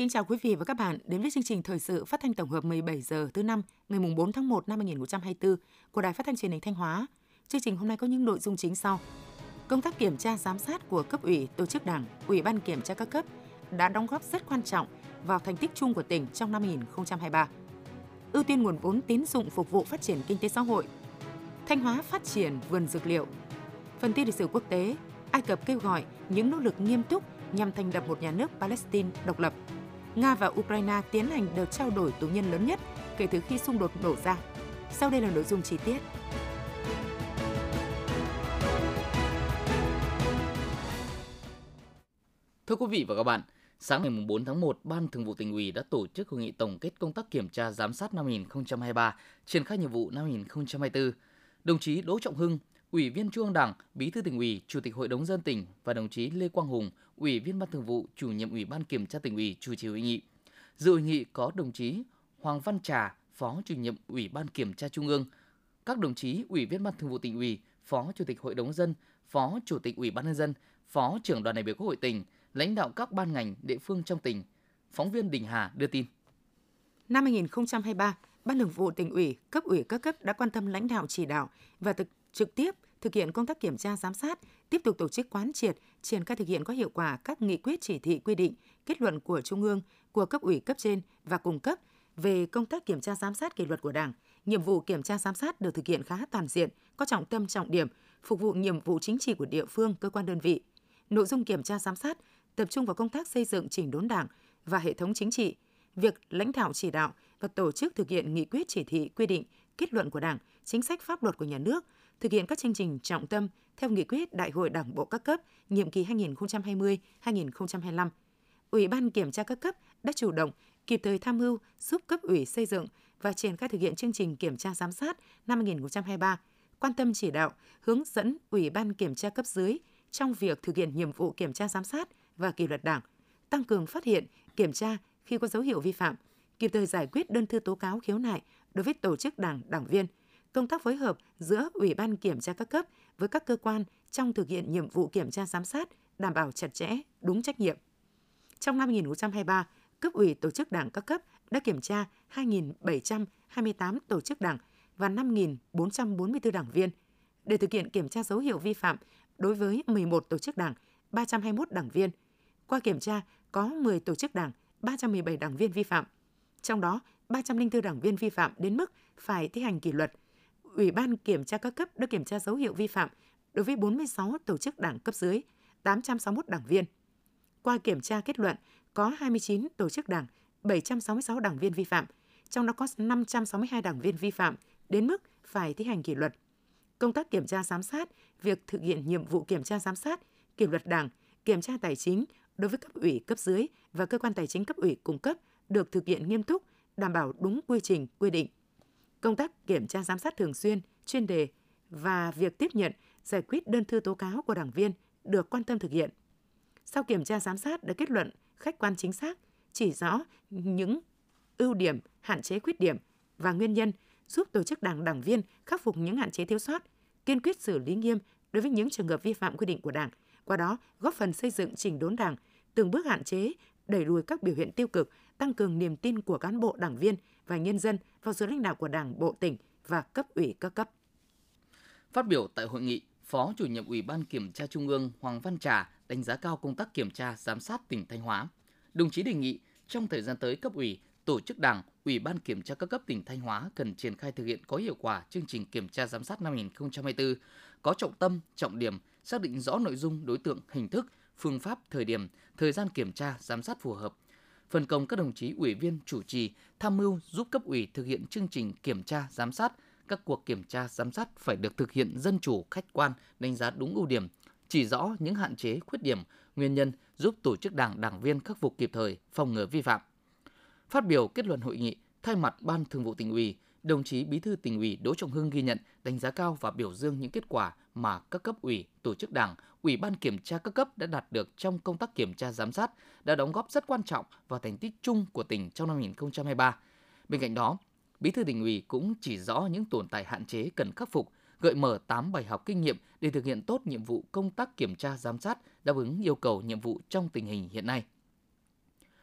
kính chào quý vị và các bạn đến với chương trình thời sự phát thanh tổng hợp 17 giờ thứ năm ngày mùng 4 tháng 1 năm 2024 của Đài Phát thanh Truyền hình Thanh Hóa. Chương trình hôm nay có những nội dung chính sau. Công tác kiểm tra giám sát của cấp ủy, tổ chức đảng, ủy ban kiểm tra các cấp đã đóng góp rất quan trọng vào thành tích chung của tỉnh trong năm 2023. Ưu tiên nguồn vốn tín dụng phục vụ phát triển kinh tế xã hội. Thanh Hóa phát triển vườn dược liệu. Phần tin lịch sử quốc tế, Ai Cập kêu gọi những nỗ lực nghiêm túc nhằm thành lập một nhà nước Palestine độc lập. Nga và Ukraine tiến hành đợt trao đổi tù nhân lớn nhất kể từ khi xung đột nổ ra. Sau đây là nội dung chi tiết. Thưa quý vị và các bạn, sáng ngày 4 tháng 1, Ban Thường vụ tỉnh ủy đã tổ chức hội nghị tổng kết công tác kiểm tra giám sát năm 2023, triển khai nhiệm vụ năm 2024. Đồng chí Đỗ Trọng Hưng, Ủy viên Trung ương Đảng, Bí thư tỉnh ủy, Chủ tịch Hội đồng dân tỉnh và đồng chí Lê Quang Hùng, Ủy viên Ban Thường vụ, Chủ nhiệm Ủy ban Kiểm tra tỉnh ủy chủ trì hội nghị. Dự hội nghị có đồng chí Hoàng Văn Trà, Phó Chủ nhiệm Ủy ban Kiểm tra Trung ương, các đồng chí Ủy viên Ban Thường vụ tỉnh ủy, Phó Chủ tịch Hội đồng dân, Phó Chủ tịch Ủy ban nhân dân, Phó trưởng đoàn đại biểu Quốc hội tỉnh, lãnh đạo các ban ngành địa phương trong tỉnh. Phóng viên Đình Hà đưa tin. Năm 2023, Ban Thường vụ tỉnh ủy, cấp ủy các cấp đã quan tâm lãnh đạo chỉ đạo và thực trực tiếp thực hiện công tác kiểm tra giám sát, tiếp tục tổ chức quán triệt, triển khai thực hiện có hiệu quả các nghị quyết chỉ thị quy định, kết luận của Trung ương, của cấp ủy cấp trên và cùng cấp về công tác kiểm tra giám sát kỷ luật của Đảng. Nhiệm vụ kiểm tra giám sát được thực hiện khá toàn diện, có trọng tâm trọng điểm, phục vụ nhiệm vụ chính trị của địa phương, cơ quan đơn vị. Nội dung kiểm tra giám sát tập trung vào công tác xây dựng chỉnh đốn Đảng và hệ thống chính trị, việc lãnh đạo chỉ đạo và tổ chức thực hiện nghị quyết chỉ thị quy định, kết luận của Đảng, chính sách pháp luật của nhà nước – thực hiện các chương trình trọng tâm theo nghị quyết Đại hội Đảng bộ các cấp nhiệm kỳ 2020-2025. Ủy ban kiểm tra các cấp đã chủ động, kịp thời tham mưu giúp cấp ủy xây dựng và triển khai thực hiện chương trình kiểm tra giám sát năm 2023, quan tâm chỉ đạo, hướng dẫn Ủy ban kiểm tra cấp dưới trong việc thực hiện nhiệm vụ kiểm tra giám sát và kỷ luật Đảng, tăng cường phát hiện, kiểm tra khi có dấu hiệu vi phạm, kịp thời giải quyết đơn thư tố cáo khiếu nại đối với tổ chức đảng, đảng viên – công tác phối hợp giữa Ủy ban kiểm tra các cấp với các cơ quan trong thực hiện nhiệm vụ kiểm tra giám sát đảm bảo chặt chẽ, đúng trách nhiệm. Trong năm 2023, cấp ủy tổ chức đảng các cấp đã kiểm tra 2.728 tổ chức đảng và 5.444 đảng viên để thực hiện kiểm tra dấu hiệu vi phạm đối với 11 tổ chức đảng, 321 đảng viên. Qua kiểm tra, có 10 tổ chức đảng, 317 đảng viên vi phạm. Trong đó, 304 đảng viên vi phạm đến mức phải thi hành kỷ luật, Ủy ban kiểm tra các cấp đã kiểm tra dấu hiệu vi phạm đối với 46 tổ chức đảng cấp dưới, 861 đảng viên. Qua kiểm tra kết luận, có 29 tổ chức đảng, 766 đảng viên vi phạm, trong đó có 562 đảng viên vi phạm đến mức phải thi hành kỷ luật. Công tác kiểm tra giám sát, việc thực hiện nhiệm vụ kiểm tra giám sát, kỷ luật đảng, kiểm tra tài chính đối với cấp ủy cấp dưới và cơ quan tài chính cấp ủy cung cấp được thực hiện nghiêm túc, đảm bảo đúng quy trình, quy định công tác kiểm tra giám sát thường xuyên, chuyên đề và việc tiếp nhận, giải quyết đơn thư tố cáo của đảng viên được quan tâm thực hiện. Sau kiểm tra giám sát đã kết luận khách quan chính xác, chỉ rõ những ưu điểm, hạn chế khuyết điểm và nguyên nhân giúp tổ chức đảng đảng viên khắc phục những hạn chế thiếu sót, kiên quyết xử lý nghiêm đối với những trường hợp vi phạm quy định của Đảng, qua đó góp phần xây dựng chỉnh đốn Đảng, từng bước hạn chế, đẩy lùi các biểu hiện tiêu cực, tăng cường niềm tin của cán bộ đảng viên và nhân dân vào sự lãnh đạo của Đảng bộ tỉnh và cấp ủy các cấp. Phát biểu tại hội nghị, Phó chủ nhiệm Ủy ban Kiểm tra Trung ương Hoàng Văn Trà đánh giá cao công tác kiểm tra giám sát tỉnh Thanh Hóa. Đồng chí đề nghị trong thời gian tới cấp ủy, tổ chức đảng, Ủy ban Kiểm tra các cấp tỉnh Thanh Hóa cần triển khai thực hiện có hiệu quả chương trình kiểm tra giám sát năm 2024, có trọng tâm, trọng điểm, xác định rõ nội dung, đối tượng, hình thức, phương pháp, thời điểm, thời gian kiểm tra, giám sát phù hợp, phân công các đồng chí ủy viên chủ trì tham mưu giúp cấp ủy thực hiện chương trình kiểm tra giám sát. Các cuộc kiểm tra giám sát phải được thực hiện dân chủ khách quan đánh giá đúng ưu điểm chỉ rõ những hạn chế khuyết điểm nguyên nhân giúp tổ chức đảng đảng viên khắc phục kịp thời phòng ngừa vi phạm. Phát biểu kết luận hội nghị thay mặt ban thường vụ tỉnh ủy đồng chí Bí thư tỉnh ủy Đỗ Trọng Hưng ghi nhận, đánh giá cao và biểu dương những kết quả mà các cấp ủy, tổ chức đảng, ủy ban kiểm tra các cấp đã đạt được trong công tác kiểm tra giám sát, đã đóng góp rất quan trọng vào thành tích chung của tỉnh trong năm 2023. Bên cạnh đó, Bí thư tỉnh ủy cũng chỉ rõ những tồn tại hạn chế cần khắc phục, gợi mở 8 bài học kinh nghiệm để thực hiện tốt nhiệm vụ công tác kiểm tra giám sát đáp ứng yêu cầu nhiệm vụ trong tình hình hiện nay.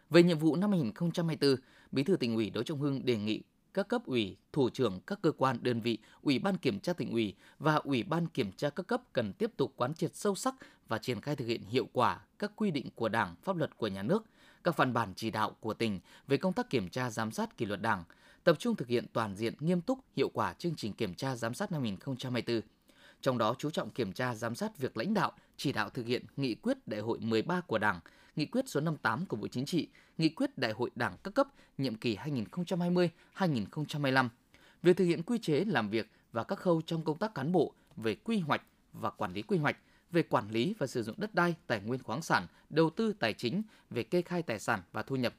Về nhiệm vụ năm 2024, Bí thư tỉnh ủy Đỗ Trọng Hưng đề nghị các cấp ủy, thủ trưởng các cơ quan đơn vị, ủy ban kiểm tra tỉnh ủy và ủy ban kiểm tra các cấp cần tiếp tục quán triệt sâu sắc và triển khai thực hiện hiệu quả các quy định của Đảng, pháp luật của nhà nước, các văn bản chỉ đạo của tỉnh về công tác kiểm tra giám sát kỷ luật Đảng, tập trung thực hiện toàn diện nghiêm túc hiệu quả chương trình kiểm tra giám sát năm 2024. Trong đó chú trọng kiểm tra giám sát việc lãnh đạo, chỉ đạo thực hiện nghị quyết đại hội 13 của Đảng, nghị quyết số 58 của Bộ Chính trị, nghị quyết đại hội Đảng các cấp nhiệm kỳ 2020-2025. Việc thực hiện quy chế làm việc và các khâu trong công tác cán bộ về quy hoạch và quản lý quy hoạch, về quản lý và sử dụng đất đai, tài nguyên khoáng sản, đầu tư tài chính, về kê khai tài sản và thu nhập,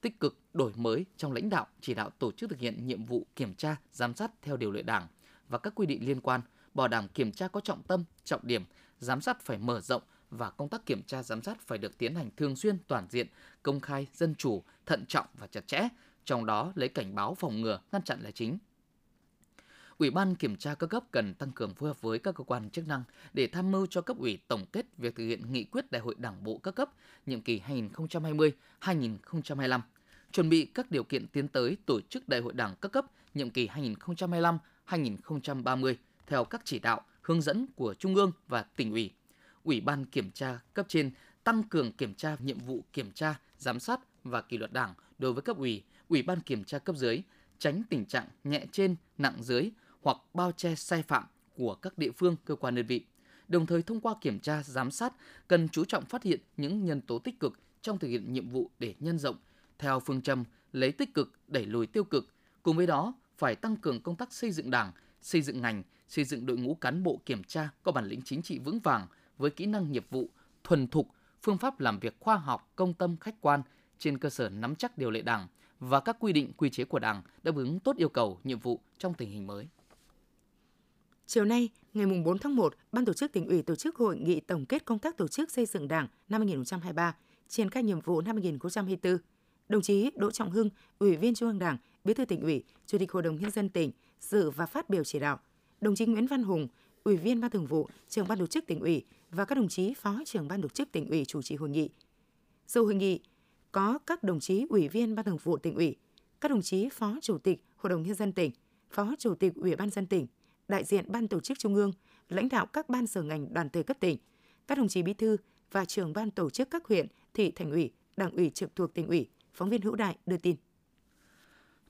tích cực đổi mới trong lãnh đạo, chỉ đạo tổ chức thực hiện nhiệm vụ kiểm tra, giám sát theo điều lệ Đảng và các quy định liên quan, bảo đảm kiểm tra có trọng tâm, trọng điểm, giám sát phải mở rộng và công tác kiểm tra giám sát phải được tiến hành thường xuyên, toàn diện, công khai, dân chủ, thận trọng và chặt chẽ, trong đó lấy cảnh báo phòng ngừa, ngăn chặn là chính. Ủy ban kiểm tra các cấp cần tăng cường phối hợp với các cơ quan chức năng để tham mưu cho cấp ủy tổng kết việc thực hiện nghị quyết Đại hội Đảng bộ các cấp nhiệm kỳ 2020-2025, chuẩn bị các điều kiện tiến tới tổ chức Đại hội Đảng các cấp nhiệm kỳ 2025-2030 theo các chỉ đạo, hướng dẫn của Trung ương và tỉnh ủy. Ủy ban kiểm tra cấp trên tăng cường kiểm tra nhiệm vụ kiểm tra, giám sát và kỷ luật Đảng đối với cấp ủy, ủy ban kiểm tra cấp dưới, tránh tình trạng nhẹ trên, nặng dưới hoặc bao che sai phạm của các địa phương, cơ quan đơn vị. Đồng thời thông qua kiểm tra, giám sát cần chú trọng phát hiện những nhân tố tích cực trong thực hiện nhiệm vụ để nhân rộng theo phương châm lấy tích cực đẩy lùi tiêu cực. Cùng với đó, phải tăng cường công tác xây dựng Đảng, xây dựng ngành, xây dựng đội ngũ cán bộ kiểm tra có bản lĩnh chính trị vững vàng với kỹ năng nghiệp vụ thuần thục, phương pháp làm việc khoa học, công tâm, khách quan trên cơ sở nắm chắc điều lệ Đảng và các quy định quy chế của Đảng đáp ứng tốt yêu cầu, nhiệm vụ trong tình hình mới. Chiều nay, ngày 4 tháng 1, Ban tổ chức tỉnh ủy tổ chức hội nghị tổng kết công tác tổ chức xây dựng Đảng năm 2023, triển khai nhiệm vụ năm 2024. Đồng chí Đỗ Trọng Hưng, Ủy viên Trung ương Đảng, Bí thư tỉnh ủy, Chủ tịch Hội đồng nhân dân tỉnh dự và phát biểu chỉ đạo. Đồng chí Nguyễn Văn Hùng, Ủy viên Ban Thường vụ, Trưởng ban tổ chức tỉnh ủy và các đồng chí Phó trưởng ban tổ chức tỉnh ủy chủ trì hội nghị. Dự hội nghị có các đồng chí Ủy viên Ban Thường vụ tỉnh ủy, các đồng chí Phó Chủ tịch Hội đồng nhân dân tỉnh, Phó Chủ tịch Ủy ban dân tỉnh, đại diện Ban tổ chức Trung ương, lãnh đạo các ban sở ngành đoàn thể cấp tỉnh, các đồng chí bí thư và trưởng ban tổ chức các huyện, thị thành ủy, đảng ủy trực thuộc tỉnh ủy, phóng viên Hữu Đại đưa tin.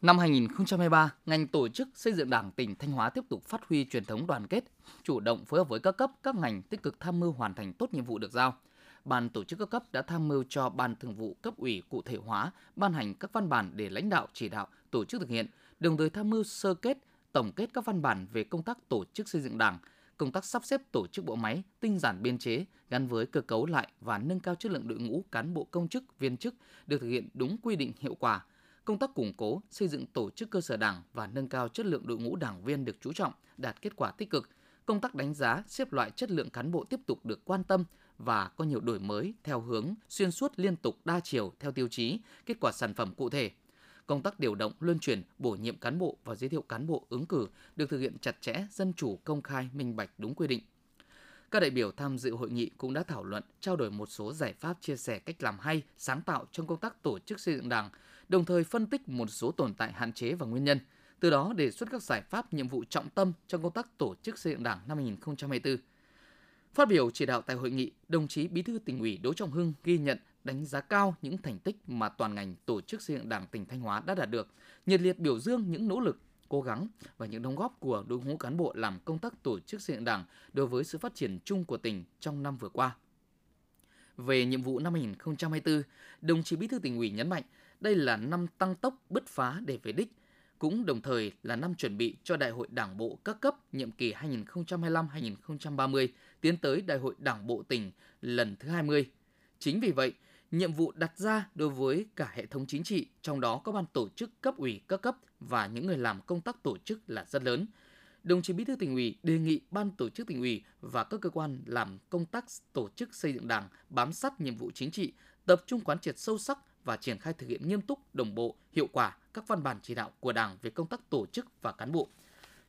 Năm 2023, ngành tổ chức xây dựng Đảng tỉnh Thanh Hóa tiếp tục phát huy truyền thống đoàn kết, chủ động phối hợp với các cấp, các ngành tích cực tham mưu hoàn thành tốt nhiệm vụ được giao. Ban tổ chức các cấp đã tham mưu cho Ban Thường vụ cấp ủy cụ thể hóa, ban hành các văn bản để lãnh đạo chỉ đạo tổ chức thực hiện, đồng thời tham mưu sơ kết, tổng kết các văn bản về công tác tổ chức xây dựng Đảng, công tác sắp xếp tổ chức bộ máy, tinh giản biên chế gắn với cơ cấu lại và nâng cao chất lượng đội ngũ cán bộ công chức, viên chức được thực hiện đúng quy định hiệu quả. Công tác củng cố, xây dựng tổ chức cơ sở đảng và nâng cao chất lượng đội ngũ đảng viên được chú trọng, đạt kết quả tích cực. Công tác đánh giá, xếp loại chất lượng cán bộ tiếp tục được quan tâm và có nhiều đổi mới theo hướng xuyên suốt liên tục đa chiều theo tiêu chí, kết quả sản phẩm cụ thể, công tác điều động, luân chuyển, bổ nhiệm cán bộ và giới thiệu cán bộ ứng cử được thực hiện chặt chẽ, dân chủ, công khai, minh bạch đúng quy định. Các đại biểu tham dự hội nghị cũng đã thảo luận, trao đổi một số giải pháp chia sẻ cách làm hay, sáng tạo trong công tác tổ chức xây dựng Đảng, đồng thời phân tích một số tồn tại hạn chế và nguyên nhân, từ đó đề xuất các giải pháp nhiệm vụ trọng tâm trong công tác tổ chức xây dựng Đảng năm 2024. Phát biểu chỉ đạo tại hội nghị, đồng chí Bí thư tỉnh ủy Đỗ Trọng Hưng ghi nhận đánh giá cao những thành tích mà toàn ngành tổ chức xây dựng Đảng tỉnh Thanh Hóa đã đạt được, nhiệt liệt biểu dương những nỗ lực, cố gắng và những đóng góp của đội ngũ cán bộ làm công tác tổ chức xây dựng Đảng đối với sự phát triển chung của tỉnh trong năm vừa qua. Về nhiệm vụ năm 2024, đồng chí Bí thư tỉnh ủy nhấn mạnh đây là năm tăng tốc bứt phá để về đích, cũng đồng thời là năm chuẩn bị cho Đại hội Đảng bộ các cấp nhiệm kỳ 2025-2030 tiến tới Đại hội Đảng bộ tỉnh lần thứ 20. Chính vì vậy, nhiệm vụ đặt ra đối với cả hệ thống chính trị, trong đó có ban tổ chức cấp ủy các cấp và những người làm công tác tổ chức là rất lớn. Đồng chí Bí thư tỉnh ủy đề nghị ban tổ chức tỉnh ủy và các cơ quan làm công tác tổ chức xây dựng Đảng bám sát nhiệm vụ chính trị, tập trung quán triệt sâu sắc và triển khai thực hiện nghiêm túc, đồng bộ, hiệu quả các văn bản chỉ đạo của Đảng về công tác tổ chức và cán bộ.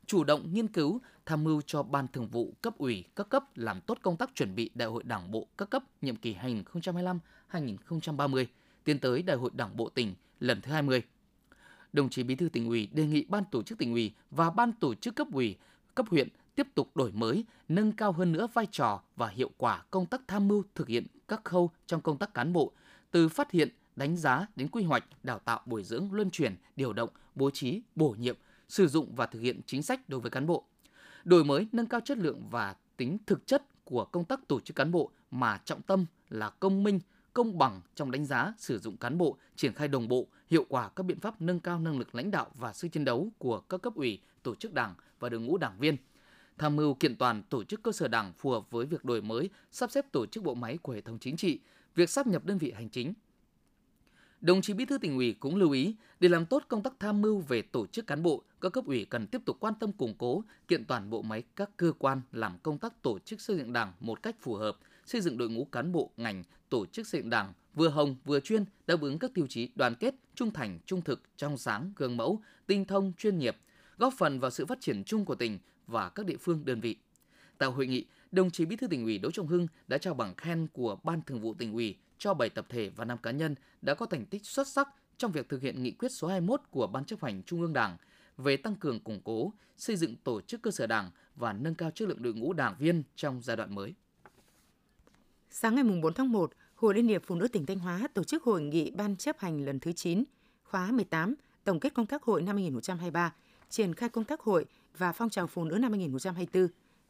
Chủ động nghiên cứu, tham mưu cho Ban Thường vụ cấp ủy các cấp làm tốt công tác chuẩn bị Đại hội Đảng bộ các cấp nhiệm kỳ 2025-2030, tiến tới Đại hội Đảng bộ tỉnh lần thứ 20. Đồng chí Bí thư tỉnh ủy đề nghị ban tổ chức tỉnh ủy và ban tổ chức cấp ủy, cấp huyện tiếp tục đổi mới, nâng cao hơn nữa vai trò và hiệu quả công tác tham mưu thực hiện các khâu trong công tác cán bộ, từ phát hiện, đánh giá đến quy hoạch, đào tạo, bồi dưỡng, luân chuyển, điều động, bố trí, bổ nhiệm, sử dụng và thực hiện chính sách đối với cán bộ. Đổi mới, nâng cao chất lượng và tính thực chất của công tác tổ chức cán bộ mà trọng tâm là công minh, công bằng trong đánh giá, sử dụng cán bộ, triển khai đồng bộ, hiệu quả các biện pháp nâng cao năng lực lãnh đạo và sức chiến đấu của các cấp ủy, tổ chức đảng và đội ngũ đảng viên. Tham mưu kiện toàn tổ chức cơ sở đảng phù hợp với việc đổi mới, sắp xếp tổ chức bộ máy của hệ thống chính trị, việc sắp nhập đơn vị hành chính, Đồng chí Bí thư tỉnh ủy cũng lưu ý, để làm tốt công tác tham mưu về tổ chức cán bộ, các cấp ủy cần tiếp tục quan tâm củng cố, kiện toàn bộ máy các cơ quan làm công tác tổ chức xây dựng Đảng một cách phù hợp, xây dựng đội ngũ cán bộ ngành tổ chức xây dựng Đảng vừa hồng vừa chuyên, đáp ứng các tiêu chí đoàn kết, trung thành, trung thực, trong sáng, gương mẫu, tinh thông, chuyên nghiệp, góp phần vào sự phát triển chung của tỉnh và các địa phương đơn vị. Tại hội nghị, đồng chí Bí thư tỉnh ủy Đỗ Trọng Hưng đã trao bằng khen của Ban Thường vụ tỉnh ủy cho 7 tập thể và 5 cá nhân đã có thành tích xuất sắc trong việc thực hiện nghị quyết số 21 của Ban chấp hành Trung ương Đảng về tăng cường củng cố, xây dựng tổ chức cơ sở Đảng và nâng cao chất lượng đội ngũ đảng viên trong giai đoạn mới. Sáng ngày 4 tháng 1, Hội Liên hiệp Phụ nữ tỉnh Thanh Hóa tổ chức hội nghị Ban chấp hành lần thứ 9, khóa 18, tổng kết công tác hội năm 2023, triển khai công tác hội và phong trào phụ nữ năm 2024.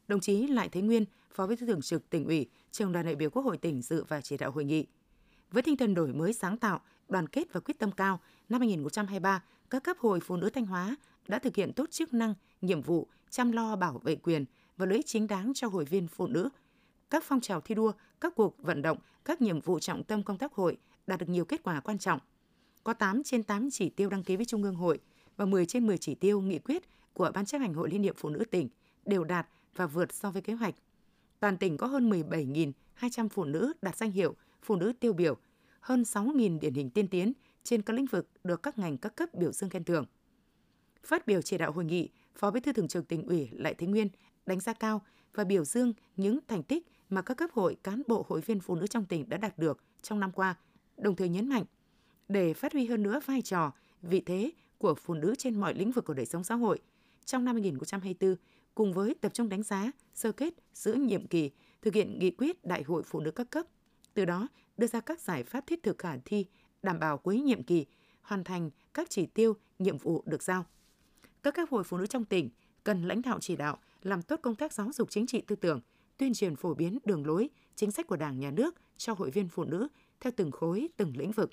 Đồng chí Lại Thế Nguyên, Phó Bí thư Thường trực tỉnh ủy, trường đoàn đại biểu Quốc hội tỉnh dự và chỉ đạo hội nghị. Với tinh thần đổi mới sáng tạo, đoàn kết và quyết tâm cao, năm 2023, các cấp hội phụ nữ Thanh Hóa đã thực hiện tốt chức năng, nhiệm vụ chăm lo bảo vệ quyền và lợi ích chính đáng cho hội viên phụ nữ. Các phong trào thi đua, các cuộc vận động, các nhiệm vụ trọng tâm công tác hội đạt được nhiều kết quả quan trọng. Có 8 trên 8 chỉ tiêu đăng ký với Trung ương hội và 10 trên 10 chỉ tiêu nghị quyết của Ban chấp hành Hội Liên hiệp Phụ nữ tỉnh đều đạt và vượt so với kế hoạch. Toàn tỉnh có hơn 17.200 phụ nữ đạt danh hiệu phụ nữ tiêu biểu, hơn 6.000 điển hình tiên tiến trên các lĩnh vực được các ngành các cấp biểu dương khen thưởng. Phát biểu chỉ đạo hội nghị, Phó Bí thư Thường trực tỉnh ủy Lại Thế Nguyên đánh giá cao và biểu dương những thành tích mà các cấp hội cán bộ hội viên phụ nữ trong tỉnh đã đạt được trong năm qua, đồng thời nhấn mạnh để phát huy hơn nữa vai trò, vị thế của phụ nữ trên mọi lĩnh vực của đời sống xã hội. Trong năm 2024, cùng với tập trung đánh giá, sơ kết giữa nhiệm kỳ, thực hiện nghị quyết Đại hội Phụ nữ các cấp, từ đó đưa ra các giải pháp thiết thực khả thi, đảm bảo cuối nhiệm kỳ, hoàn thành các chỉ tiêu, nhiệm vụ được giao. Các cấp hội phụ nữ trong tỉnh cần lãnh đạo chỉ đạo, làm tốt công tác giáo dục chính trị tư tưởng, tuyên truyền phổ biến đường lối, chính sách của Đảng, Nhà nước cho hội viên phụ nữ theo từng khối, từng lĩnh vực.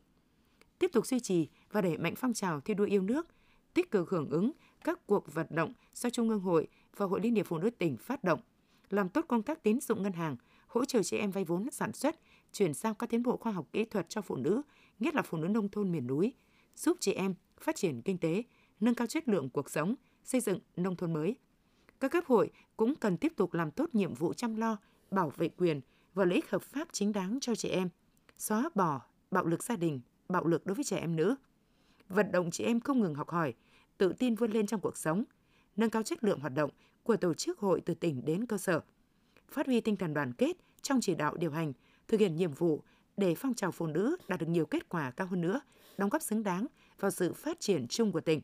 Tiếp tục duy trì và đẩy mạnh phong trào thi đua yêu nước, tích cực hưởng ứng các cuộc vận động do Trung ương Hội và Hội Liên hiệp Phụ nữ tỉnh phát động, làm tốt công tác tín dụng ngân hàng, hỗ trợ chị em vay vốn sản xuất, chuyển sang các tiến bộ khoa học kỹ thuật cho phụ nữ, nhất là phụ nữ nông thôn miền núi, giúp chị em phát triển kinh tế, nâng cao chất lượng cuộc sống, xây dựng nông thôn mới. Các cấp hội cũng cần tiếp tục làm tốt nhiệm vụ chăm lo, bảo vệ quyền và lợi ích hợp pháp chính đáng cho trẻ em, xóa bỏ bạo lực gia đình, bạo lực đối với trẻ em nữ, vận động chị em không ngừng học hỏi, tự tin vươn lên trong cuộc sống, nâng cao chất lượng hoạt động của tổ chức hội từ tỉnh đến cơ sở, phát huy tinh thần đoàn kết trong chỉ đạo điều hành, thực hiện nhiệm vụ để phong trào phụ nữ đạt được nhiều kết quả cao hơn nữa, đóng góp xứng đáng vào sự phát triển chung của tỉnh.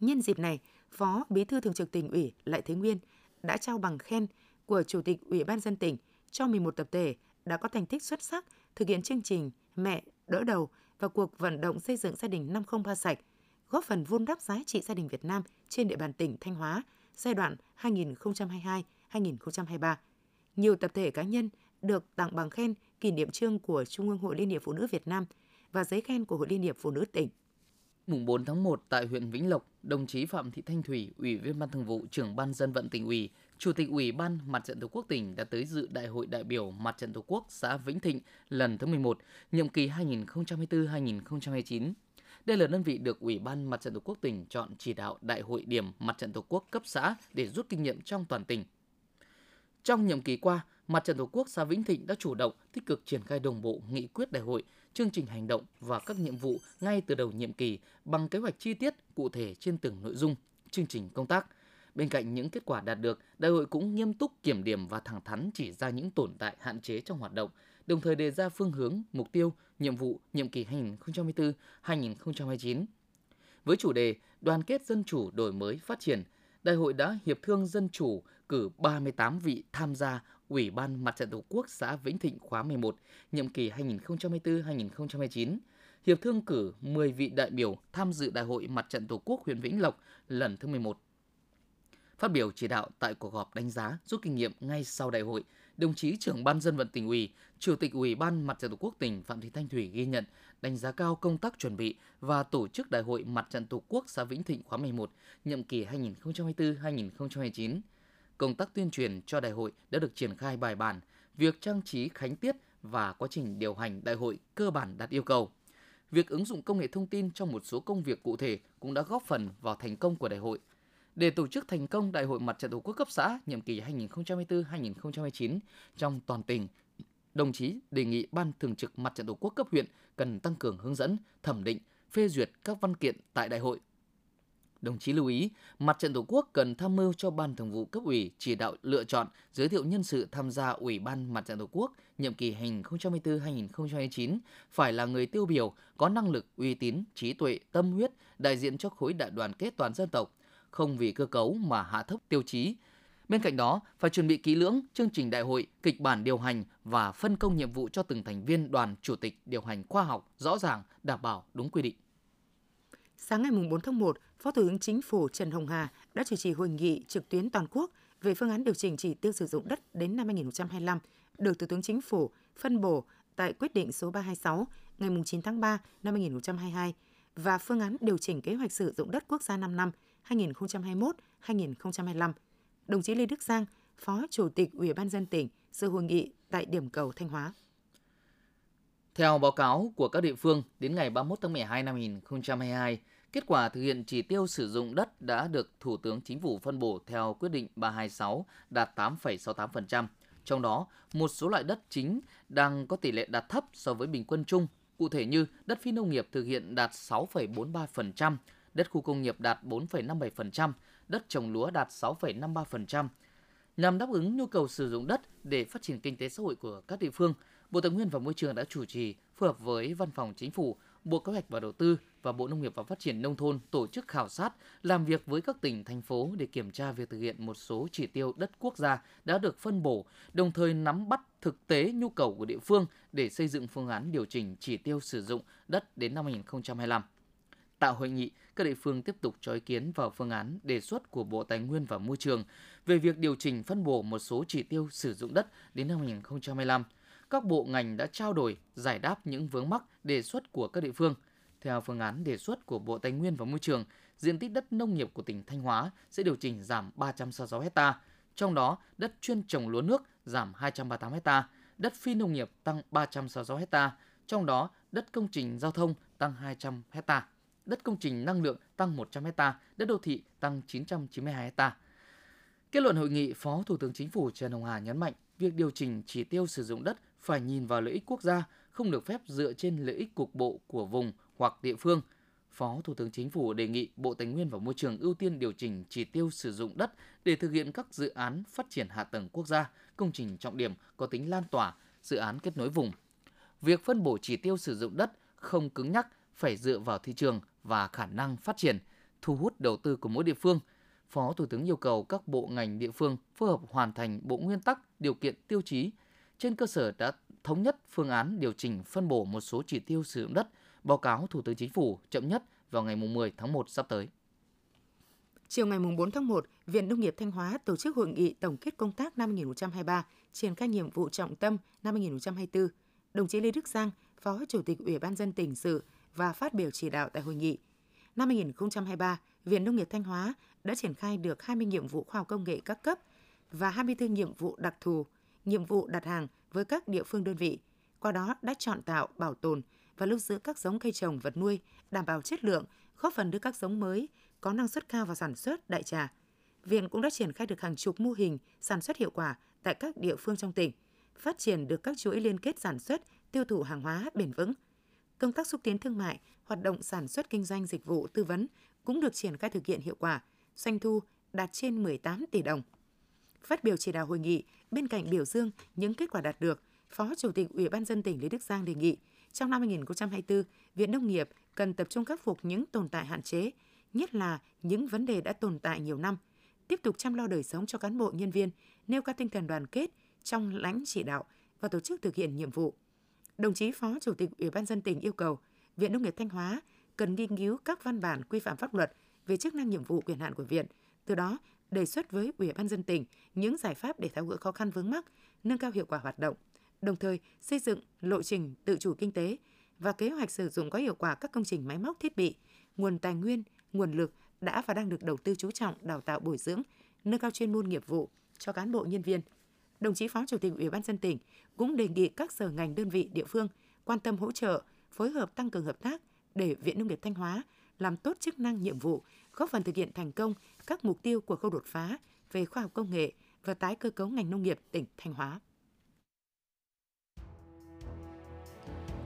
Nhân dịp này, Phó Bí thư Thường trực tỉnh ủy Lại Thế Nguyên đã trao bằng khen của Chủ tịch Ủy ban dân tỉnh cho 11 tập thể đã có thành tích xuất sắc thực hiện chương trình Mẹ đỡ đầu và cuộc vận động xây dựng gia đình 503 sạch, góp phần vun đắp giá trị gia đình Việt Nam trên địa bàn tỉnh Thanh Hóa giai đoạn 2022-2023. Nhiều tập thể cá nhân được tặng bằng khen kỷ niệm trương của Trung ương Hội Liên hiệp Phụ nữ Việt Nam và giấy khen của Hội Liên hiệp Phụ nữ tỉnh. Mùng 4 tháng 1 tại huyện Vĩnh Lộc, đồng chí Phạm Thị Thanh Thủy, Ủy viên Ban Thường vụ, trưởng Ban Dân vận tỉnh ủy, Chủ tịch Ủy ban Mặt trận Tổ quốc tỉnh đã tới dự Đại hội đại biểu Mặt trận Tổ quốc xã Vĩnh Thịnh lần thứ 11, nhiệm kỳ 2024-2029. Đây là đơn vị được Ủy ban Mặt trận Tổ quốc tỉnh chọn chỉ đạo Đại hội điểm Mặt trận Tổ quốc cấp xã để rút kinh nghiệm trong toàn tỉnh. Trong nhiệm kỳ qua, Mặt trận Tổ quốc xã Vĩnh Thịnh đã chủ động, tích cực triển khai đồng bộ nghị quyết đại hội, chương trình hành động và các nhiệm vụ ngay từ đầu nhiệm kỳ bằng kế hoạch chi tiết cụ thể trên từng nội dung, chương trình công tác. Bên cạnh những kết quả đạt được, đại hội cũng nghiêm túc kiểm điểm và thẳng thắn chỉ ra những tồn tại hạn chế trong hoạt động đồng thời đề ra phương hướng, mục tiêu, nhiệm vụ nhiệm kỳ 2024-2029. Với chủ đề Đoàn kết dân chủ đổi mới phát triển, Đại hội đã hiệp thương dân chủ cử 38 vị tham gia Ủy ban Mặt trận Tổ quốc xã Vĩnh Thịnh khóa 11, nhiệm kỳ 2024-2029. Hiệp thương cử 10 vị đại biểu tham dự Đại hội Mặt trận Tổ quốc huyện Vĩnh Lộc lần thứ 11. Phát biểu chỉ đạo tại cuộc họp đánh giá rút kinh nghiệm ngay sau đại hội, đồng chí trưởng ban dân vận tỉnh ủy, chủ tịch ủy ban mặt trận tổ quốc tỉnh Phạm Thị Thanh Thủy ghi nhận, đánh giá cao công tác chuẩn bị và tổ chức đại hội mặt trận tổ quốc xã Vĩnh Thịnh khóa 11, nhiệm kỳ 2024-2029. Công tác tuyên truyền cho đại hội đã được triển khai bài bản, việc trang trí khánh tiết và quá trình điều hành đại hội cơ bản đạt yêu cầu. Việc ứng dụng công nghệ thông tin trong một số công việc cụ thể cũng đã góp phần vào thành công của đại hội – để tổ chức thành công Đại hội Mặt trận Tổ quốc cấp xã nhiệm kỳ 2024-2029 trong toàn tỉnh, đồng chí đề nghị Ban Thường trực Mặt trận Tổ quốc cấp huyện cần tăng cường hướng dẫn, thẩm định, phê duyệt các văn kiện tại đại hội. Đồng chí lưu ý, Mặt trận Tổ quốc cần tham mưu cho Ban Thường vụ cấp ủy chỉ đạo lựa chọn, giới thiệu nhân sự tham gia Ủy ban Mặt trận Tổ quốc nhiệm kỳ 2024-2029 phải là người tiêu biểu, có năng lực, uy tín, trí tuệ, tâm huyết, đại diện cho khối đại đoàn kết toàn dân tộc, không vì cơ cấu mà hạ thấp tiêu chí. Bên cạnh đó, phải chuẩn bị kỹ lưỡng chương trình đại hội, kịch bản điều hành và phân công nhiệm vụ cho từng thành viên đoàn chủ tịch điều hành khoa học, rõ ràng, đảm bảo đúng quy định. Sáng ngày 4 tháng 1, Phó Thủ tướng Chính phủ Trần Hồng Hà đã chủ trì hội nghị trực tuyến toàn quốc về phương án điều chỉnh chỉ tiêu sử dụng đất đến năm 2025, được Thủ tướng Chính phủ phân bổ tại quyết định số 326 ngày 9 tháng 3 năm 2022 và phương án điều chỉnh kế hoạch sử dụng đất quốc gia 5 năm 2021-2025. Đồng chí Lê Đức Giang, Phó Chủ tịch Ủy ban dân tỉnh, dự hội nghị tại điểm cầu Thanh Hóa. Theo báo cáo của các địa phương, đến ngày 31 tháng 12 năm 2022, kết quả thực hiện chỉ tiêu sử dụng đất đã được Thủ tướng Chính phủ phân bổ theo quyết định 326 đạt 8,68%. Trong đó, một số loại đất chính đang có tỷ lệ đạt thấp so với bình quân chung, cụ thể như đất phi nông nghiệp thực hiện đạt 6,43%, đất khu công nghiệp đạt 4,57%, đất trồng lúa đạt 6,53%. Nhằm đáp ứng nhu cầu sử dụng đất để phát triển kinh tế xã hội của các địa phương, Bộ Tài nguyên và Môi trường đã chủ trì phối hợp với Văn phòng Chính phủ, Bộ Kế hoạch và Đầu tư và Bộ Nông nghiệp và Phát triển Nông thôn tổ chức khảo sát, làm việc với các tỉnh, thành phố để kiểm tra việc thực hiện một số chỉ tiêu đất quốc gia đã được phân bổ, đồng thời nắm bắt thực tế nhu cầu của địa phương để xây dựng phương án điều chỉnh chỉ tiêu sử dụng đất đến năm 2025. Tại hội nghị, các địa phương tiếp tục cho ý kiến vào phương án đề xuất của Bộ Tài nguyên và Môi trường về việc điều chỉnh phân bổ một số chỉ tiêu sử dụng đất đến năm 2025. Các bộ ngành đã trao đổi, giải đáp những vướng mắc đề xuất của các địa phương. Theo phương án đề xuất của Bộ Tài nguyên và Môi trường, diện tích đất nông nghiệp của tỉnh Thanh Hóa sẽ điều chỉnh giảm 366 ha, trong đó đất chuyên trồng lúa nước giảm 238 ha, đất phi nông nghiệp tăng 366 ha, trong đó đất công trình giao thông tăng 200 ha đất công trình năng lượng tăng 100 ha, đất đô thị tăng 992 ha. Kết luận hội nghị, Phó Thủ tướng Chính phủ Trần Hồng Hà nhấn mạnh việc điều chỉnh chỉ tiêu sử dụng đất phải nhìn vào lợi ích quốc gia, không được phép dựa trên lợi ích cục bộ của vùng hoặc địa phương. Phó Thủ tướng Chính phủ đề nghị Bộ Tài nguyên và Môi trường ưu tiên điều chỉnh chỉ tiêu sử dụng đất để thực hiện các dự án phát triển hạ tầng quốc gia, công trình trọng điểm có tính lan tỏa, dự án kết nối vùng. Việc phân bổ chỉ tiêu sử dụng đất không cứng nhắc phải dựa vào thị trường và khả năng phát triển, thu hút đầu tư của mỗi địa phương. Phó Thủ tướng yêu cầu các bộ ngành địa phương phối hợp hoàn thành bộ nguyên tắc, điều kiện tiêu chí. Trên cơ sở đã thống nhất phương án điều chỉnh phân bổ một số chỉ tiêu sử dụng đất, báo cáo Thủ tướng Chính phủ chậm nhất vào ngày 10 tháng 1 sắp tới. Chiều ngày 4 tháng 1, Viện Nông nghiệp Thanh Hóa tổ chức hội nghị tổng kết công tác năm 2023, triển khai nhiệm vụ trọng tâm năm 2024. Đồng chí Lê Đức Giang, Phó Chủ tịch Ủy ban dân tỉnh sự và phát biểu chỉ đạo tại hội nghị. Năm 2023, Viện Nông nghiệp Thanh Hóa đã triển khai được 20 nhiệm vụ khoa học công nghệ các cấp và 24 nhiệm vụ đặc thù, nhiệm vụ đặt hàng với các địa phương đơn vị. Qua đó đã chọn tạo, bảo tồn và lưu giữ các giống cây trồng vật nuôi đảm bảo chất lượng, góp phần đưa các giống mới có năng suất cao vào sản xuất đại trà. Viện cũng đã triển khai được hàng chục mô hình sản xuất hiệu quả tại các địa phương trong tỉnh, phát triển được các chuỗi liên kết sản xuất, tiêu thụ hàng hóa bền vững – công tác xúc tiến thương mại, hoạt động sản xuất kinh doanh dịch vụ tư vấn cũng được triển khai thực hiện hiệu quả, doanh thu đạt trên 18 tỷ đồng. Phát biểu chỉ đạo hội nghị, bên cạnh biểu dương những kết quả đạt được, Phó Chủ tịch Ủy ban dân tỉnh Lý Đức Giang đề nghị trong năm 2024, Viện Nông nghiệp cần tập trung khắc phục những tồn tại hạn chế, nhất là những vấn đề đã tồn tại nhiều năm, tiếp tục chăm lo đời sống cho cán bộ nhân viên, nêu cao tinh thần đoàn kết trong lãnh chỉ đạo và tổ chức thực hiện nhiệm vụ. Đồng chí Phó Chủ tịch Ủy ban dân tỉnh yêu cầu Viện Nông nghiệp Thanh Hóa cần nghiên cứu các văn bản quy phạm pháp luật về chức năng nhiệm vụ quyền hạn của viện, từ đó đề xuất với Ủy ban dân tỉnh những giải pháp để tháo gỡ khó khăn vướng mắc, nâng cao hiệu quả hoạt động, đồng thời xây dựng lộ trình tự chủ kinh tế và kế hoạch sử dụng có hiệu quả các công trình máy móc thiết bị, nguồn tài nguyên, nguồn lực đã và đang được đầu tư chú trọng đào tạo bồi dưỡng, nâng cao chuyên môn nghiệp vụ cho cán bộ nhân viên. Đồng chí Phó Chủ tịch Ủy ban dân tỉnh cũng đề nghị các sở ngành đơn vị địa phương quan tâm hỗ trợ, phối hợp tăng cường hợp tác để Viện Nông nghiệp Thanh Hóa làm tốt chức năng nhiệm vụ, góp phần thực hiện thành công các mục tiêu của khâu đột phá về khoa học công nghệ và tái cơ cấu ngành nông nghiệp tỉnh Thanh Hóa.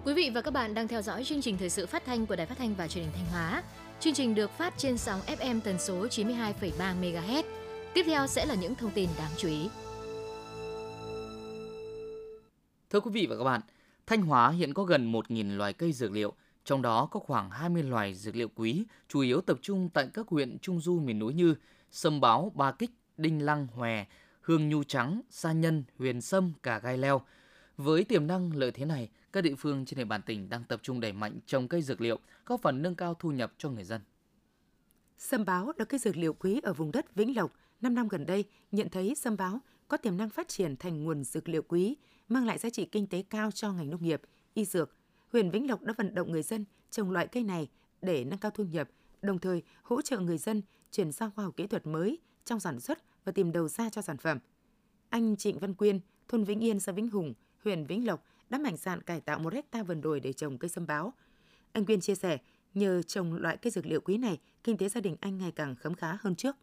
Quý vị và các bạn đang theo dõi chương trình thời sự phát thanh của Đài Phát thanh và Truyền hình Thanh Hóa. Chương trình được phát trên sóng FM tần số 92,3 MHz. Tiếp theo sẽ là những thông tin đáng chú ý. Thưa quý vị và các bạn, Thanh Hóa hiện có gần 1.000 loài cây dược liệu, trong đó có khoảng 20 loài dược liệu quý, chủ yếu tập trung tại các huyện Trung Du miền núi như Sâm Báo, Ba Kích, Đinh Lăng, Hòe, Hương Nhu Trắng, Sa Nhân, Huyền Sâm, Cả Gai Leo. Với tiềm năng lợi thế này, các địa phương trên địa bàn tỉnh đang tập trung đẩy mạnh trồng cây dược liệu, góp phần nâng cao thu nhập cho người dân. Sâm báo là cây dược liệu quý ở vùng đất Vĩnh Lộc. Năm năm gần đây, nhận thấy sâm báo có tiềm năng phát triển thành nguồn dược liệu quý, mang lại giá trị kinh tế cao cho ngành nông nghiệp, y dược. Huyện Vĩnh Lộc đã vận động người dân trồng loại cây này để nâng cao thu nhập, đồng thời hỗ trợ người dân chuyển sang khoa học kỹ thuật mới trong sản xuất và tìm đầu ra cho sản phẩm. Anh Trịnh Văn Quyên, thôn Vĩnh Yên, xã Vĩnh Hùng, huyện Vĩnh Lộc đã mạnh dạn cải tạo một hecta vườn đồi để trồng cây sâm báo. Anh Quyên chia sẻ, nhờ trồng loại cây dược liệu quý này, kinh tế gia đình anh ngày càng khấm khá hơn trước.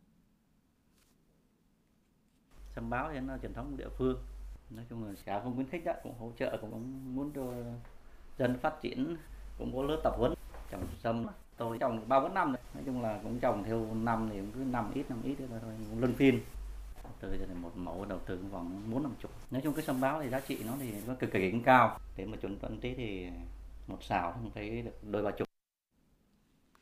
Sâm báo thì nó truyền thống địa phương. Nói chung là xã không khuyến khích đó, cũng hỗ trợ, cũng muốn cho dân phát triển, cũng có lớp tập huấn trồng sâm. Tôi trồng ba bốn năm rồi. Nói chung là cũng trồng theo năm thì cũng cứ năm ít năm ít thôi, cũng luân phiên. Từ cho một mẫu đầu tư khoảng bốn năm chục. Nói chung cái sâm báo thì giá trị nó thì nó cực kỳ cao. Để mà chuẩn phân tế thì một xào không thấy được đôi ba chục.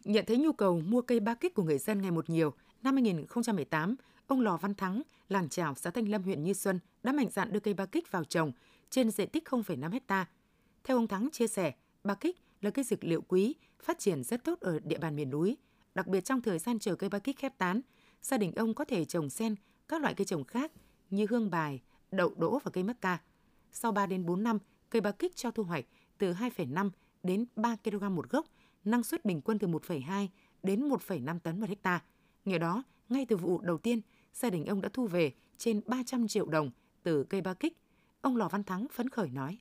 Nhận thấy nhu cầu mua cây ba kích của người dân ngày một nhiều, năm 2018, ông Lò Văn Thắng, làng Trào, xã Thanh Lâm, huyện Như Xuân đã mạnh dạn đưa cây ba kích vào trồng trên diện tích 0,5 hectare theo ông Thắng chia sẻ, ba kích là cây dược liệu quý, phát triển rất tốt ở địa bàn miền núi. Đặc biệt trong thời gian chờ cây ba kích khép tán, gia đình ông có thể trồng sen các loại cây trồng khác như hương bài, đậu đỗ và cây mắc ca. Sau 3 đến 4 năm, cây ba kích cho thu hoạch từ 2,5 đến 3 kg một gốc, năng suất bình quân từ 1,2 đến 1,5 tấn một hecta. Nhờ đó, ngay từ vụ đầu tiên, gia đình ông đã thu về trên 300 triệu đồng từ cây ba kích. Ông Lò Văn Thắng phấn khởi nói.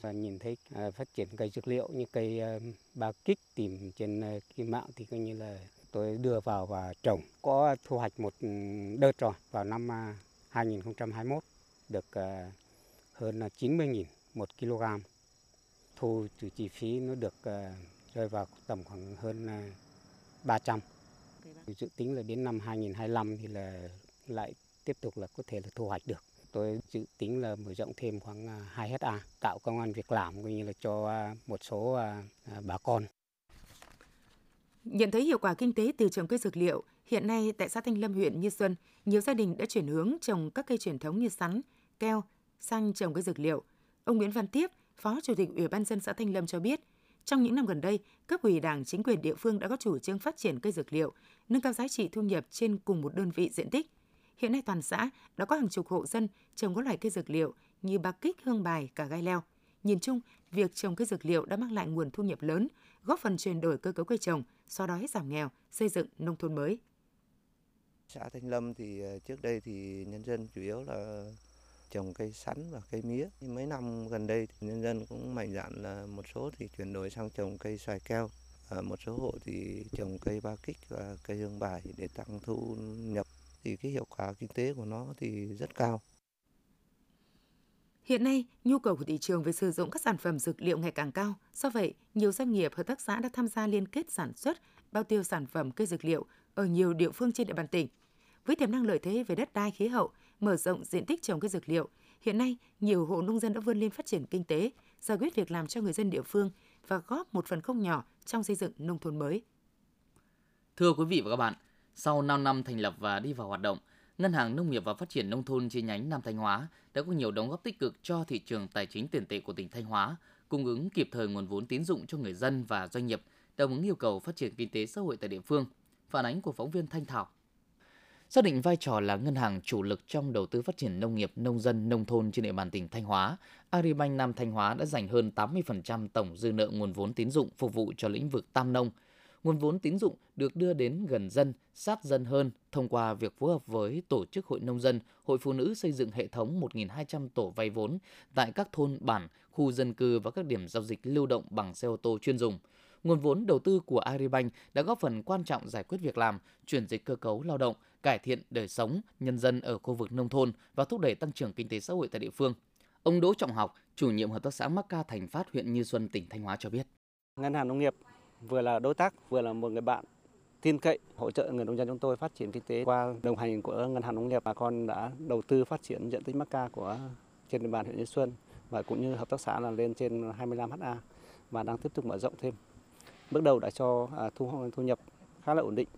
Và nhìn thấy à, phát triển cây dược liệu như cây à, ba kích tìm trên à, cái mạng thì coi như là tôi đưa vào và trồng. Có thu hoạch một đợt rồi vào năm 2021 được hơn 90.000 một kg. Thu trừ chi phí nó được rơi vào tầm khoảng hơn 300. Dự tính là đến năm 2025 thì là lại tiếp tục là có thể là thu hoạch được. Tôi dự tính là mở rộng thêm khoảng à, 2 hecta, tạo công an việc làm cũng như là cho à, một số à, bà con. Nhận thấy hiệu quả kinh tế từ trồng cây dược liệu, hiện nay tại xã Thanh Lâm huyện Như Xuân, nhiều gia đình đã chuyển hướng trồng các cây truyền thống như sắn, keo sang trồng cây dược liệu. Ông Nguyễn Văn Tiếp, Phó Chủ tịch Ủy ban dân xã Thanh Lâm cho biết, trong những năm gần đây, cấp ủy Đảng, chính quyền địa phương đã có chủ trương phát triển cây dược liệu, nâng cao giá trị thu nhập trên cùng một đơn vị diện tích. Hiện nay toàn xã đã có hàng chục hộ dân trồng các loại cây dược liệu như bạc kích, hương bài, cả gai leo. Nhìn chung, việc trồng cây dược liệu đã mang lại nguồn thu nhập lớn, góp phần chuyển đổi cơ cấu cây trồng, xóa đói giảm nghèo, xây dựng nông thôn mới. Xã Thanh Lâm thì ờ, trước đây thì nhân dân chủ yếu là trồng cây sắn và cây mía. Nhưng mấy năm gần đây thì nhân dân cũng mạnh dạn là một số thì chuyển đổi sang trồng cây xoài keo. Một số hộ thì trồng cây ba kích và cây hương bài để tăng thu nhập thì cái hiệu quả kinh tế của nó thì rất cao. Hiện nay, nhu cầu của thị trường về sử dụng các sản phẩm dược liệu ngày càng cao. Do vậy, nhiều doanh nghiệp, hợp tác xã đã tham gia liên kết sản xuất, bao tiêu sản phẩm cây dược liệu ở nhiều địa phương trên địa bàn tỉnh. Với tiềm năng lợi thế về đất đai khí hậu, mở rộng diện tích trồng cây dược liệu, Hiện nay, nhiều hộ nông dân đã vươn lên phát triển kinh tế, giải quyết việc làm cho người dân địa phương và góp một phần không nhỏ trong xây dựng nông thôn mới. Thưa quý vị và các bạn, sau 5 năm thành lập và đi vào hoạt động, Ngân hàng Nông nghiệp và Phát triển Nông thôn chi nhánh Nam Thanh Hóa đã có nhiều đóng góp tích cực cho thị trường tài chính tiền tệ của tỉnh Thanh Hóa, cung ứng kịp thời nguồn vốn tín dụng cho người dân và doanh nghiệp, đáp ứng yêu cầu phát triển kinh tế xã hội tại địa phương. Phản ánh của phóng viên Thanh Thảo. Xác định vai trò là ngân hàng chủ lực trong đầu tư phát triển nông nghiệp, nông dân, nông thôn trên địa bàn tỉnh Thanh Hóa, Agribank Nam Thanh Hóa đã dành hơn 80% tổng dư nợ nguồn vốn tín dụng phục vụ cho lĩnh vực tam nông. Nguồn vốn tín dụng được đưa đến gần dân, sát dân hơn thông qua việc phối hợp với tổ chức hội nông dân, hội phụ nữ xây dựng hệ thống 1.200 tổ vay vốn tại các thôn bản, khu dân cư và các điểm giao dịch lưu động bằng xe ô tô chuyên dùng – nguồn vốn đầu tư của Agribank đã góp phần quan trọng giải quyết việc làm, chuyển dịch cơ cấu lao động, cải thiện đời sống nhân dân ở khu vực nông thôn và thúc đẩy tăng trưởng kinh tế xã hội tại địa phương. Ông Đỗ Trọng Học, chủ nhiệm hợp tác xã Macca Thành Phát huyện Như Xuân, tỉnh Thanh Hóa cho biết. Ngân hàng nông nghiệp vừa là đối tác, vừa là một người bạn tin cậy hỗ trợ người nông dân chúng tôi phát triển kinh tế qua đồng hành của ngân hàng nông nghiệp bà con đã đầu tư phát triển diện tích mắc ca của trên địa bàn huyện Như Xuân và cũng như hợp tác xã là lên trên 25 ha và đang tiếp tục mở rộng thêm bước đầu đã cho à, thu thu nhập khá là ổn định.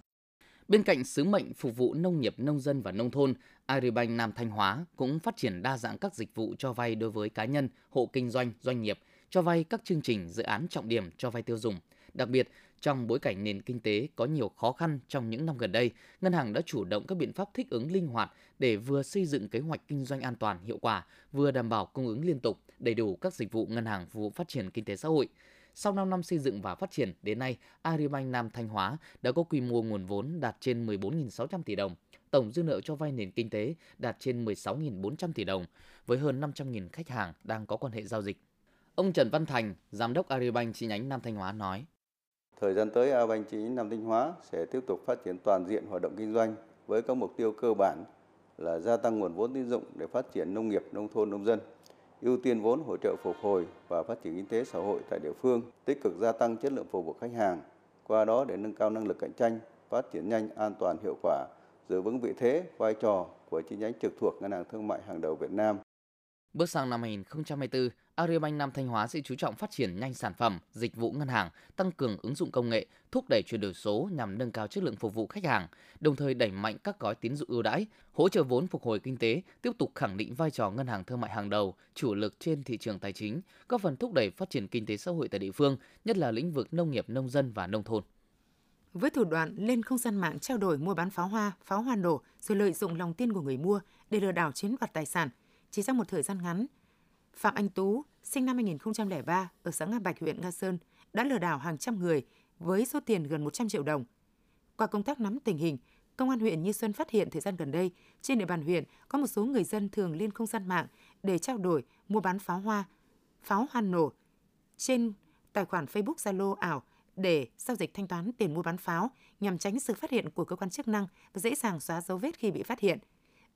Bên cạnh sứ mệnh phục vụ nông nghiệp, nông dân và nông thôn, Agribank Nam Thanh Hóa cũng phát triển đa dạng các dịch vụ cho vay đối với cá nhân, hộ kinh doanh, doanh nghiệp, cho vay các chương trình dự án trọng điểm cho vay tiêu dùng. Đặc biệt, trong bối cảnh nền kinh tế có nhiều khó khăn trong những năm gần đây, ngân hàng đã chủ động các biện pháp thích ứng linh hoạt để vừa xây dựng kế hoạch kinh doanh an toàn, hiệu quả, vừa đảm bảo cung ứng liên tục, đầy đủ các dịch vụ ngân hàng phục vụ phát triển kinh tế xã hội. Sau 5 năm xây dựng và phát triển, đến nay, Agribank Nam Thanh Hóa đã có quy mô nguồn vốn đạt trên 14.600 tỷ đồng, tổng dư nợ cho vay nền kinh tế đạt trên 16.400 tỷ đồng, với hơn 500.000 khách hàng đang có quan hệ giao dịch. Ông Trần Văn Thành, Giám đốc Agribank chi nhánh Nam Thanh Hóa nói. Thời gian tới, a chi nhánh Nam Thanh Hóa sẽ tiếp tục phát triển toàn diện hoạt động kinh doanh với các mục tiêu cơ bản là gia tăng nguồn vốn tín dụng để phát triển nông nghiệp, nông thôn, nông dân, ưu tiên vốn hỗ trợ phục hồi và phát triển kinh tế xã hội tại địa phương, tích cực gia tăng chất lượng phục vụ khách hàng, qua đó để nâng cao năng lực cạnh tranh, phát triển nhanh, an toàn, hiệu quả, giữ vững vị thế, vai trò của chi nhánh trực thuộc Ngân hàng Thương mại hàng đầu Việt Nam. Bước sang năm 2024, Agribank Nam Thanh Hóa sẽ chú trọng phát triển nhanh sản phẩm, dịch vụ ngân hàng, tăng cường ứng dụng công nghệ, thúc đẩy chuyển đổi số nhằm nâng cao chất lượng phục vụ khách hàng, đồng thời đẩy mạnh các gói tín dụng ưu đãi, hỗ trợ vốn phục hồi kinh tế, tiếp tục khẳng định vai trò ngân hàng thương mại hàng đầu, chủ lực trên thị trường tài chính, góp phần thúc đẩy phát triển kinh tế xã hội tại địa phương, nhất là lĩnh vực nông nghiệp, nông dân và nông thôn. Với thủ đoạn lên không gian mạng trao đổi mua bán pháo hoa, pháo hoa nổ rồi lợi dụng lòng tin của người mua để lừa đảo chiếm đoạt tài sản, chỉ trong một thời gian ngắn, Phạm Anh Tú, sinh năm 2003 ở xã Nga Bạch, huyện Nga Sơn, đã lừa đảo hàng trăm người với số tiền gần 100 triệu đồng. Qua công tác nắm tình hình, Công an huyện Như Xuân phát hiện thời gian gần đây, trên địa bàn huyện có một số người dân thường lên không gian mạng để trao đổi mua bán pháo hoa, pháo hoa nổ trên tài khoản Facebook Zalo ảo để giao dịch thanh toán tiền mua bán pháo nhằm tránh sự phát hiện của cơ quan chức năng và dễ dàng xóa dấu vết khi bị phát hiện.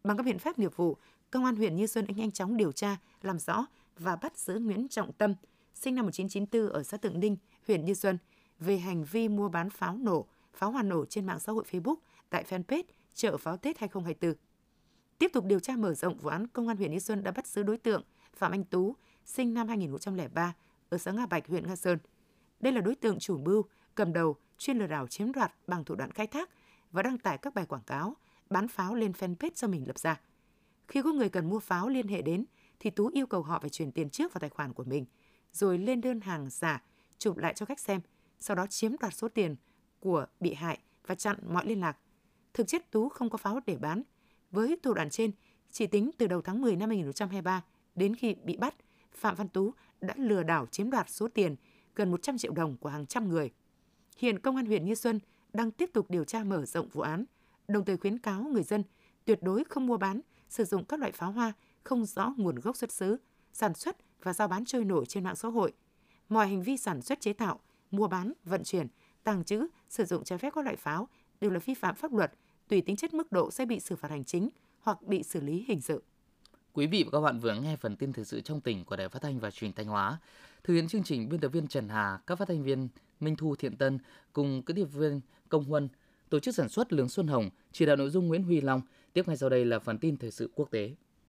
Bằng các biện pháp nghiệp vụ, Công an huyện Như Xuân đã nhanh chóng điều tra, làm rõ và bắt giữ Nguyễn Trọng Tâm, sinh năm 1994 ở xã Tượng Ninh, huyện Như Xuân, về hành vi mua bán pháo nổ, pháo hoa nổ trên mạng xã hội Facebook tại fanpage chợ pháo Tết 2024. Tiếp tục điều tra mở rộng vụ án, Công an huyện Như Xuân đã bắt giữ đối tượng Phạm Anh Tú, sinh năm 2003, ở xã Nga Bạch, huyện Nga Sơn. Đây là đối tượng chủ mưu, cầm đầu, chuyên lừa đảo chiếm đoạt bằng thủ đoạn khai thác và đăng tải các bài quảng cáo bán pháo lên fanpage do mình lập ra. Khi có người cần mua pháo liên hệ đến, thì Tú yêu cầu họ phải chuyển tiền trước vào tài khoản của mình, rồi lên đơn hàng giả, chụp lại cho khách xem, sau đó chiếm đoạt số tiền của bị hại và chặn mọi liên lạc. Thực chất Tú không có pháo để bán. Với thủ đoạn trên, chỉ tính từ đầu tháng 10 năm 2023 đến khi bị bắt, Phạm Văn Tú đã lừa đảo chiếm đoạt số tiền gần 100 triệu đồng của hàng trăm người. Hiện Công an huyện Như Xuân đang tiếp tục điều tra mở rộng vụ án, đồng thời khuyến cáo người dân tuyệt đối không mua bán, sử dụng các loại pháo hoa không rõ nguồn gốc xuất xứ, sản xuất và giao bán trôi nổi trên mạng xã hội. Mọi hành vi sản xuất chế tạo, mua bán, vận chuyển, tàng trữ, sử dụng trái phép các loại pháo đều là vi phạm pháp luật, tùy tính chất mức độ sẽ bị xử phạt hành chính hoặc bị xử lý hình sự. Quý vị và các bạn vừa nghe phần tin thời sự trong tỉnh của Đài Phát thanh và Truyền thanh Hóa. Thực hiện chương trình biên tập viên Trần Hà, các phát thanh viên Minh Thu Thiện Tân cùng các điệp viên Công Huân, tổ chức sản xuất Lương Xuân Hồng, chỉ đạo nội dung Nguyễn Huy Long. Tiếp ngay sau đây là phần tin thời sự quốc tế.